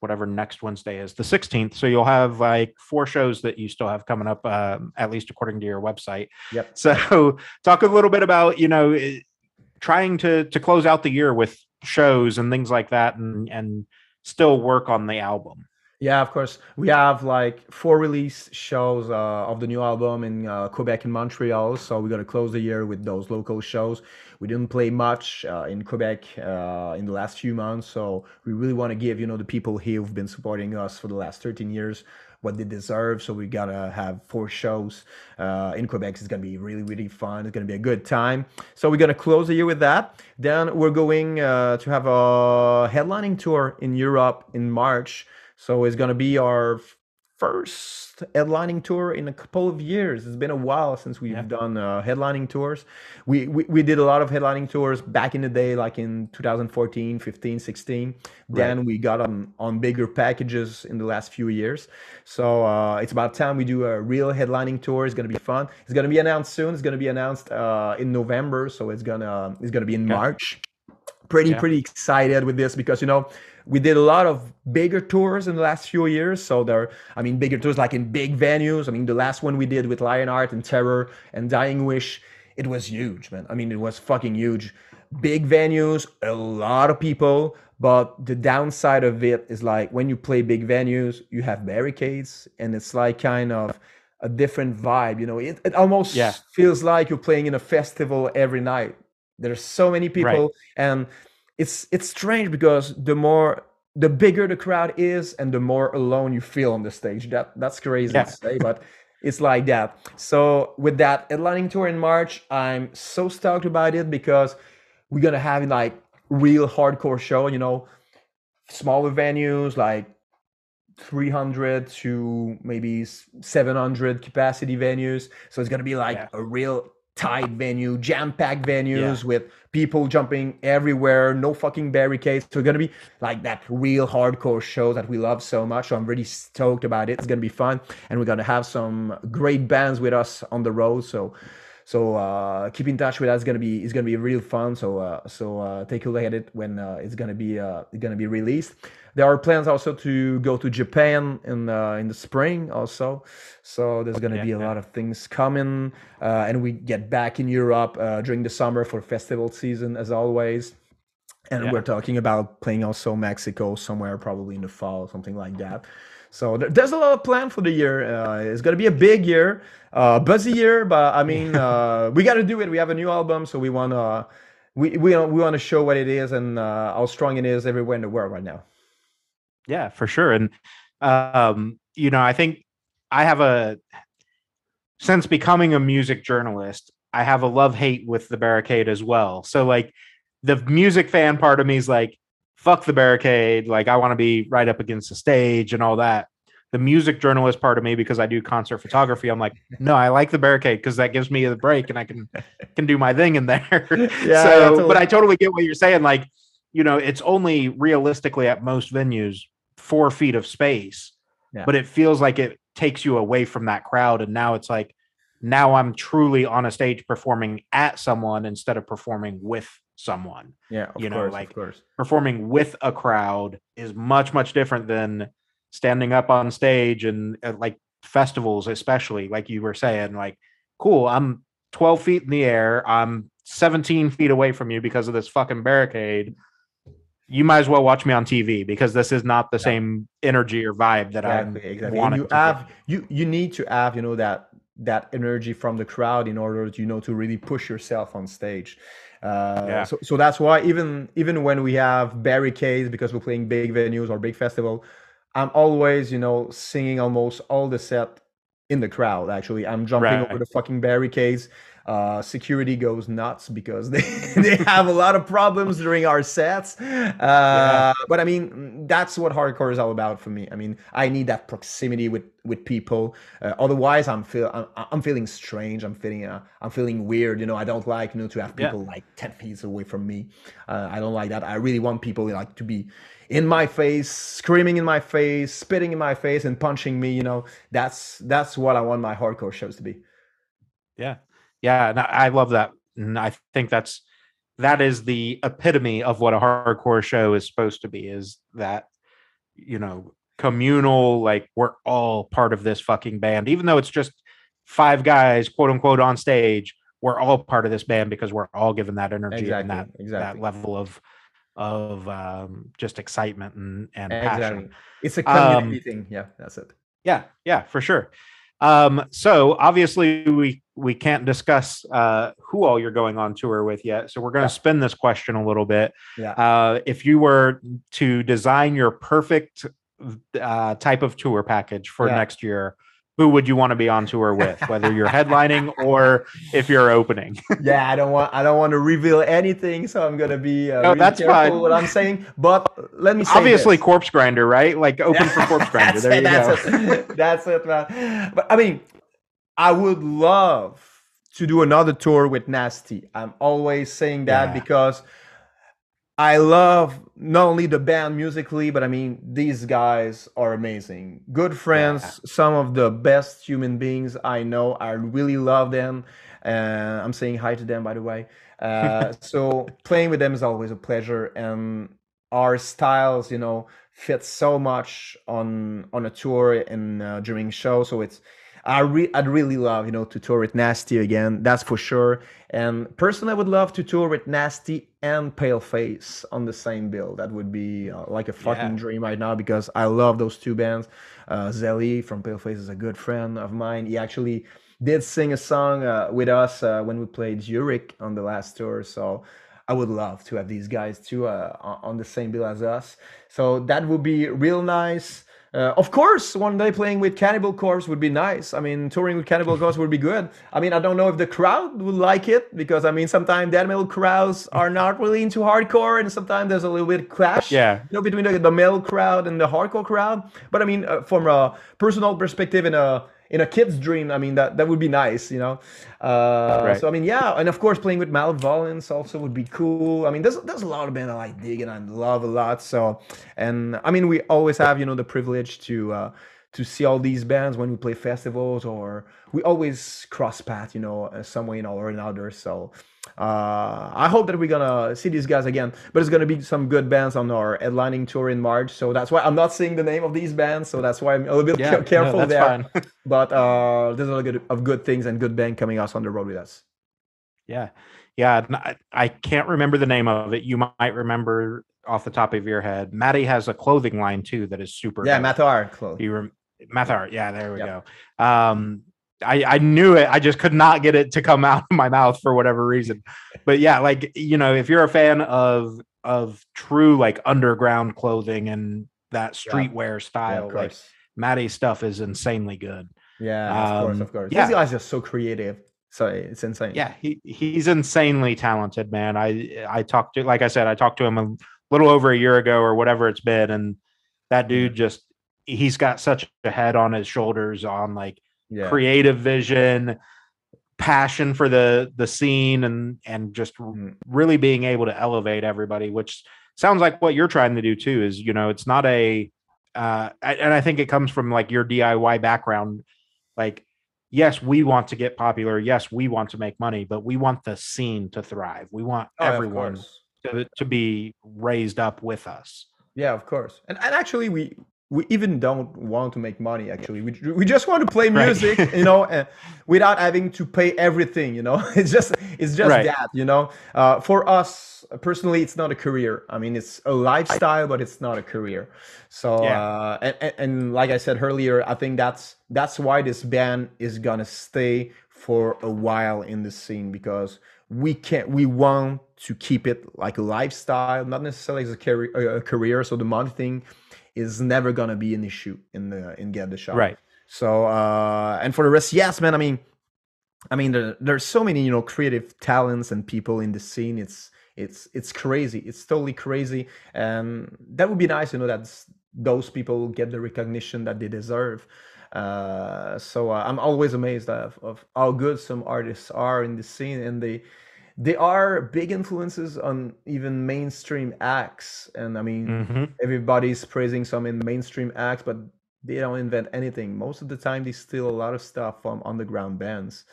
whatever next Wednesday is, the 16th. So you'll have like four shows that you still have coming up, um, at least according to your website. Yep. So talk a little bit about you know trying to to close out the year with shows and things like that, and and still work on the album. Yeah, of course. We have like four release shows uh, of the new album in uh, Quebec and Montreal. So we're gonna close the year with those local shows. We didn't play much uh, in Quebec uh, in the last few months, so we really want to give you know the people here who've been supporting us for the last 13 years what they deserve. So we gotta have four shows uh, in Quebec. It's gonna be really really fun. It's gonna be a good time. So we're gonna close the year with that. Then we're going uh, to have a headlining tour in Europe in March. So it's gonna be our first headlining tour in a couple of years. It's been a while since we've Yeah. done uh, headlining tours. We, we we did a lot of headlining tours back in the day, like in 2014, 15, 16. Then we got on on bigger packages in the last few years. So uh, it's about time we do a real headlining tour. It's gonna be fun. It's gonna be announced soon. It's gonna be announced uh, in November. So it's gonna it's gonna be in. March pretty Yeah. pretty excited with this because you know we did a lot of bigger tours in the last few years. So there i mean bigger tours like in big venues. I mean the last one we did with lionheart and terror and dying wish it was huge man. I mean it was fucking huge. Big venues a lot of people but the downside of it is like when you play big venues you have barricades and it's like kind of a different vibe you know? It, it almost Yeah. feels like you're playing in a festival every night. There's so many people Right. and it's it's strange because the more the bigger the crowd is and the more alone you feel on the stage that that's crazy Yeah. to say but it's like that so with that headlining tour in march i'm so stoked about it because we're gonna have like real hardcore show you know smaller venues like 300 to maybe 700 capacity venues so it's gonna be like Yeah. a real tight venue jam-packed venues with people jumping everywhere no fucking barricades so it's gonna be like that real hardcore show that we love so much so i'm really stoked about it it's gonna be fun and we're gonna have some great bands with us on the road so so uh, keep in touch with us. It's gonna be it's gonna be real fun. So uh, so uh, take a look at it when uh, it's gonna be uh, gonna be released. There are plans also to go to Japan in uh, in the spring also. So there's gonna Yeah, be a yeah. lot of things coming, uh, and we get back in Europe uh, during the summer for festival season as always. And Yeah. we're talking about playing also Mexico somewhere, probably in the fall, something like that. So there's a lot of plan for the year. Uh, it's gonna be a big year, uh, busy year, but I mean, uh, we got to do it. We have a new album, so we want to we we we want to show what it is and uh, how strong it is everywhere in the world right now. Yeah, for sure. And um, you know, I think I have a since becoming a music journalist, I have a love hate with the barricade as well. So like the music fan part of me is like, fuck the barricade. Like I want to be right up against the stage and all that. The music journalist part of me, because I do concert photography, I'm like, no, I like the barricade because that gives me the break and I can can do my thing in there. Yeah, so, but I totally get what you're saying. Like, you know, it's only realistically at most venues four feet of space, Yeah. but it feels like it takes you away from that crowd. And now it's like, now I'm truly on a stage performing at someone instead of performing with someone. Yeah, of You know, course, like- of course. Performing with a crowd is much, much different than standing up on stage and at like festivals, especially like you were saying, like, cool, I'm 12 feet in the air, I'm 17 feet away from you because of this fucking barricade. You might as well watch me on TV because this is not the Yeah. same energy or vibe that exactly, I'm exactly. And you to have you you need to have you know that that energy from the crowd in order to you know to really push yourself on stage. Uh, Yeah. So so that's why even even when we have barricades because we're playing big venues or big festival, I'm always you know singing almost all the set in the crowd. Actually, I'm jumping Right. over the fucking barricades. Uh, security goes nuts because they, they have a lot of problems during our sets. Uh, But I mean, that's what hardcore is all about for me. I mean, I need that proximity with with people. Uh, otherwise, I'm feel I'm, I'm feeling strange. I'm feeling uh, I'm feeling weird. You know, I don't like you know to have Yeah. people like ten feet away from me. Uh, I don't like that. I really want people like to be in my face, screaming in my face, spitting in my face, and punching me. You know, that's that's what I want my hardcore shows to be. Yeah. Yeah. And I love that. And I think that's that is the epitome of what a hardcore show is supposed to be is that you know, communal, like we're all part of this fucking band, even though it's just five guys, quote unquote, on stage. We're all part of this band because we're all given that energy Exactly, and that exactly. that level of of um, just excitement and and Exactly. passion. It's a Um, community thing. Yeah, that's it. Yeah, yeah, for sure. Um, so obviously we we can't discuss uh, who all you're going on tour with yet. So we're going to Yeah. spin this question a little bit. Yeah. Uh, if you were to design your perfect uh, type of tour package for Yeah. next year, who would you want to be on tour with? Whether you're headlining or if you're opening. yeah, I don't want I don't want to reveal anything, so I'm gonna be uh, No, really that's careful fine. what I'm saying. But let me say Obviously, this. Corpse Grinder, right? Like open for Corpse Grinder. There it, you that's go. It. That's it, man. But I mean, I would love to do another tour with Nasty. I'm always saying that Yeah. because I love not only the band musically, but I mean, these guys are amazing. Good friends, some of the best human beings I know. I really love them. Uh, I'm saying hi to them, by the way. Uh, so playing with them is always a pleasure, and our styles, you know, fit so much on on a tour and uh, during show. So it's I re- I'd really love, you know, to tour with Nasty again. That's for sure. And personally, I would love to tour with Nasty and Paleface on the same bill. That would be uh, like a fucking Yeah. dream right now because I love those two bands. Uh, Zelli from Paleface is a good friend of mine. He actually did sing a song uh, with us uh, when we played Zurich on the last tour. So I would love to have these guys too uh, on on the same bill as us. So that would be real nice. Uh, of course, one day playing with Cannibal Corpse would be nice. I mean, touring with Cannibal Corpse would be good. I mean, I don't know if the crowd would like it because I mean, sometimes death metal crowds are not really into hardcore, and sometimes there's a little bit of clash, Yeah. you know, between the, the metal crowd and the hardcore crowd. But I mean, uh, from a personal perspective, in a in a kid's dream, I mean that that would be nice, you know. Uh, Right. So I mean, yeah, and of course, playing with Malevolence also would be cool. I mean, there's there's a lot of bands I like dig and I love a lot. So, and I mean, we always have you know the privilege to uh, to see all these bands when we play festivals, or we always cross path, you know, uh, some way or another. So. Uh, I hope that we're gonna see these guys again, but it's gonna be some good bands on our headlining tour in March. So that's why I'm not saying the name of these bands. So that's why I'm a little bit Yeah, ca- no, careful there. But uh, there's a lot of good, of good things and good band coming out on the road with us. Yeah. Yeah. I can't remember the name of it. You might remember off the top of your head. Matthi has a clothing line too that is super. Yeah, dope. Matar close. You rem- Mathar. Yeah, there we Yep. go. Um, I, I knew it. I just could not get it to come out of my mouth for whatever reason. But yeah, like you know, if you're a fan of of true like underground clothing and that streetwear Yeah, style, of like. Matthi's stuff is insanely good. Yeah, of course, Um, of course. yeah. These guys are so creative. So it's insane. Yeah, he he's insanely talented, man. I I talked to like I said, I talked to him a little over a year ago or whatever it's been, and that dude just he's got such a head on his shoulders on like yeah. creative vision, passion for the the scene, and and just Mhm. really being able to elevate everybody, which sounds like what you're trying to do too. Is you know, it's not a uh, and I think it comes from like your DIY background, like. Yes, we want to get popular. Yes, we want to make money, but we want the scene to thrive. We want Oh, everyone to, to be raised up with us. Yeah, of course. And and actually, we we even don't want to make money. Actually, we we just want to play Right. music, you know, uh, without having to pay everything. You know, it's just it's just Right. that. You know, uh, for us personally, it's not a career. I mean, it's a lifestyle, but it's not a career. So Yeah. uh, and, and like I said earlier, I think that's that's why this band is gonna stay for a while in the scene because we can't we want to keep it like a lifestyle not necessarily as a career, a career so the money thing is never gonna be an issue in the in get the shot. Right. so uh and for the rest yes man i mean i mean there, there's so many you know creative talents and people in the scene. It's it's it's crazy. It's totally crazy. And that would be nice you know that those people get the recognition that they deserve. Uh, so uh, I'm always amazed of, of how good some artists are in the scene, and they they are big influences on even mainstream acts. And I mean, hmm everybody's praising some in mainstream acts, but they don't invent anything. Most of the time, they steal a lot of stuff from underground bands.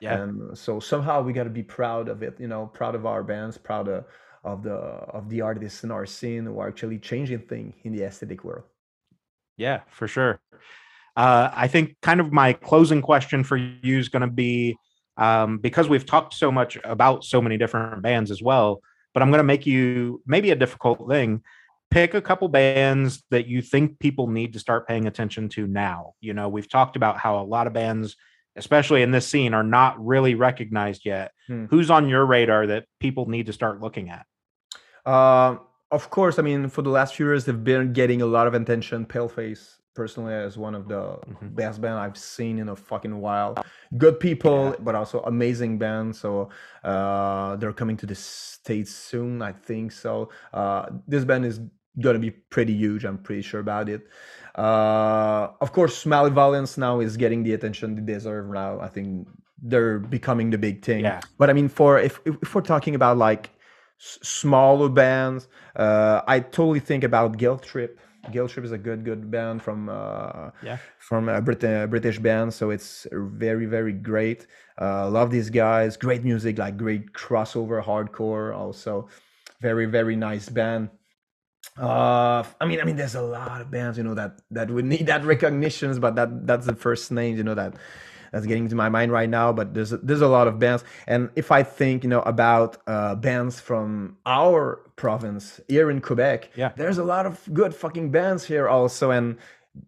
Yeah. And so somehow we got to be proud of it. You know, proud of our bands, proud of, of the of the artists in our scene who are actually changing things in the aesthetic world. Yeah, for sure. Uh, I think kind of my closing question for you is going to be um, because we've talked so much about so many different bands as well, but I'm going to make you maybe a difficult thing. Pick a couple bands that you think people need to start paying attention to now. You know, we've talked about how a lot of bands, especially in this scene, are not really recognized yet. Hmm. Who's on your radar that people need to start looking at? Uh, of course, I mean, for the last few years, they've been getting a lot of attention. Paleface personally as one of the mm-hmm. best band I've seen in a fucking while. Good people, yeah. but also amazing band. So uh, they're coming to the states soon, I think. So uh, this band is gonna be pretty huge. I'm pretty sure about it. Uh, of course, Malevolence now is getting the attention they deserve. Now, I think they're becoming the big thing. Yeah. But I mean, for if if we're talking about like s- smaller bands, uh, I totally think about Guilt Trip. Guilt Trip is a good good band from uh, yeah from a Brit- uh, British band, so it's very very great. Uh, love these guys. Great music, like great crossover hardcore. Also, very very nice band. Uh, I mean, I mean, there's a lot of bands, you know, that that would need that recognitions, but that that's the first names, you know, that that's getting into my mind right now. But there's there's a lot of bands, and if I think you know about uh, bands from our province here in Quebec, yeah, there's a lot of good fucking bands here also, and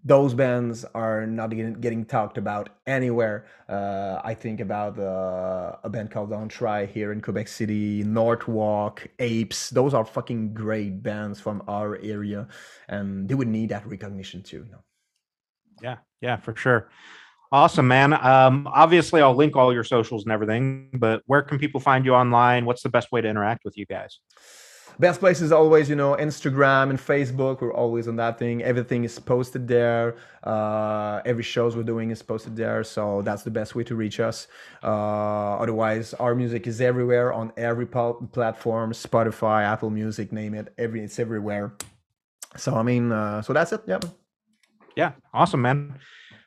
those bands are not getting, talked about anywhere. Uh, I think about uh, a band called Don't Try here in Quebec City, Northwalk, Apes. Those are fucking great bands from our area, and they would need that recognition too. You know? Yeah, yeah, for sure. Awesome, man. Um, obviously, I'll link all your socials and everything, but where can people find you online? What's the best way to interact with you guys? Best place is always, you know, Instagram and Facebook. We're always on that thing. Everything is posted there. Uh, every shows we're doing is posted there. So that's the best way to reach us. Uh, otherwise, our music is everywhere on every platform: Spotify, Apple Music, name it. Every it's everywhere. So I mean, uh, so that's it. Yeah. Yeah. Awesome, man.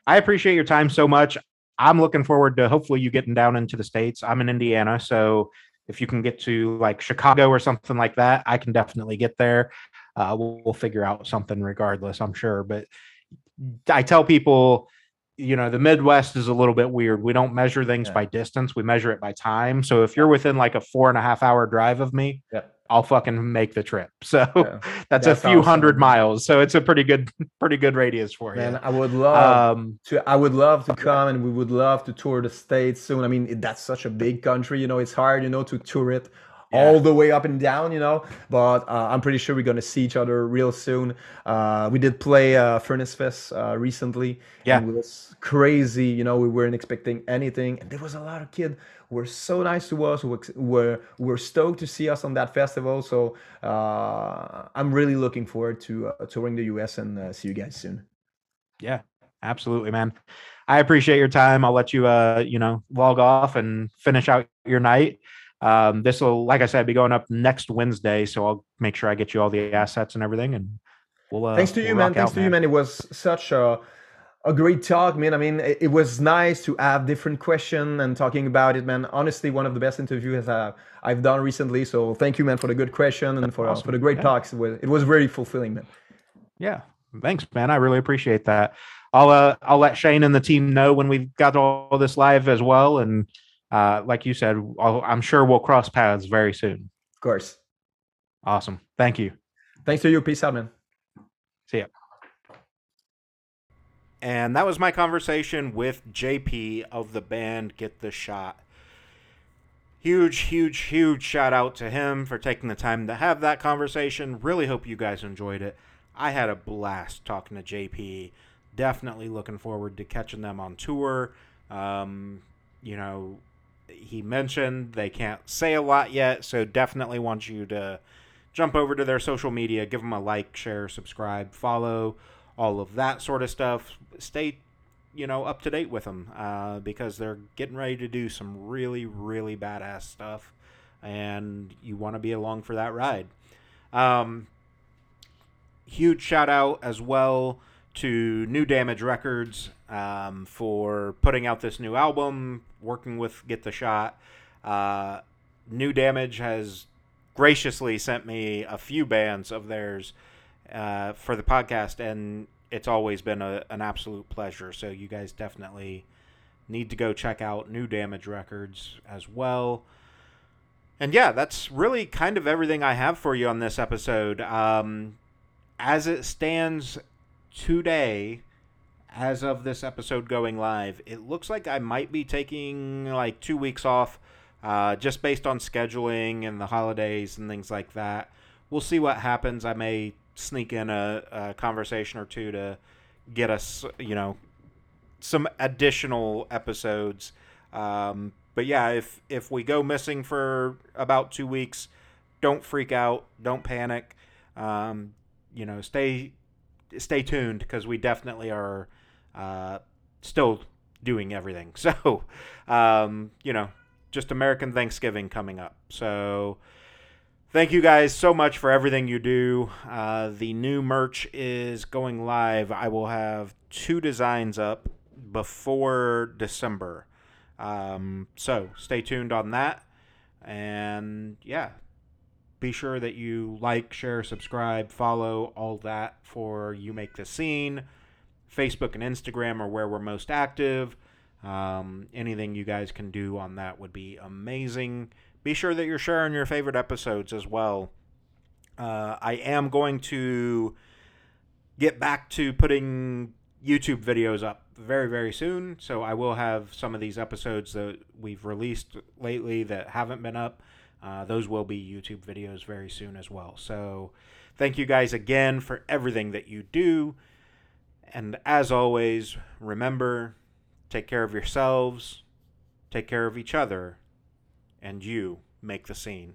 I appreciate your time so much. I'm looking forward to hopefully you getting down into the states. I'm in Indiana, so if you can get to like Chicago or something like that, I can definitely get there. Uh, we'll, we'll figure out something regardless, I'm sure. But I tell people, you know, the Midwest is a little bit weird. We don't measure things yeah. by distance; we measure it by time. So if you're within like a four and a half hour drive of me, yeah. I'll fucking make the trip. So yeah. that's, that's, a few awesome. hundred miles. So it's a pretty good, pretty good radius for you. I would love um, to. I would love to come, and we would love to tour the states soon. I mean, that's such a big country. You know, it's hard, you know, to tour it yeah. all the way up and down, you know. But uh, I'm pretty sure we're gonna see each other real soon. Uh, we did play uh, Furnace Fest uh, recently. Yeah, it was crazy. You know, we weren't expecting anything, and there was a lot of kids were so nice to us. Were were, were stoked to see us on that festival. So uh, I'm really looking forward to uh, touring the US and uh, see you guys soon. Yeah, absolutely, man. I appreciate your time. I'll let you, uh, you know, log off and finish out your night. Um, this will, like I said, be going up next Wednesday, so I'll make sure I get you all the assets and everything, and we'll. Uh, Thanks to we'll you, man. Thanks out, to man. you, man. It was such a a great talk, man. I mean, it, was nice to have different questions and talking about it, man. Honestly, one of the best interviews uh, I've done recently. So thank you, man, for the good question and for awesome. uh, for the great yeah. talks. It was, it was very fulfilling, man. Yeah, thanks, man. I really appreciate that. I'll uh, I'll let Shane and the team know when we've got all this live as well, and uh, like you said, i I'm sure we'll cross paths very soon. Of course. Awesome. Thank you. Thanks to you. Peace out, man. See ya. And that was my conversation with JP of the band Get the Shot. Huge, huge, huge shout out to him for taking the time to have that conversation. Really hope you guys enjoyed it. I had a blast talking to JP. Definitely looking forward to catching them on tour. Um, you know, he mentioned they can't say a lot yet, so definitely want you to jump over to their social media, give them a like, share, subscribe, follow all of that sort of stuff. Stay, you know, up to date with them uh, because they're getting ready to do some really, really badass stuff, and you want to be along for that ride. Um, huge shout out as well to New Damage Records um, for putting out this new album, working with Get the Shot. Uh, new Damage has graciously sent me a few bands of theirs uh, for the podcast, and it's always been a, an absolute pleasure. So you guys definitely need to go check out New Damage Records as well. And yeah, that's really kind of everything I have for you on this episode. Um, as it stands today, as of this episode going live, it looks like I might be taking like two weeks off uh, just based on scheduling and the holidays and things like that. We'll see what happens. I may sneak in a, a conversation or two to get us, you know, some additional episodes. Um, but yeah, if if we go missing for about two weeks, don't freak out, don't panic. Um, you know, stay stay tuned because we definitely are uh, still doing everything. So, um, you know, just American Thanksgiving coming up. So, thank you guys so much for everything you do. Uh, the new merch is going live. I will have two designs up before December. Um, so, stay tuned on that. And yeah, be sure that you like, share, subscribe, follow, all that for You Make the Scene. Facebook and Instagram are where we're most active. Um, anything you guys can do on that would be amazing. Be sure that you're sharing your favorite episodes as well. Uh, I am going to get back to putting YouTube videos up very, very soon. So I will have some of these episodes that we've released lately that haven't been up. Uh, those will be YouTube videos very soon as well. So thank you guys again for everything that you do. And as always, remember take care of yourselves, take care of each other, and you make the scene.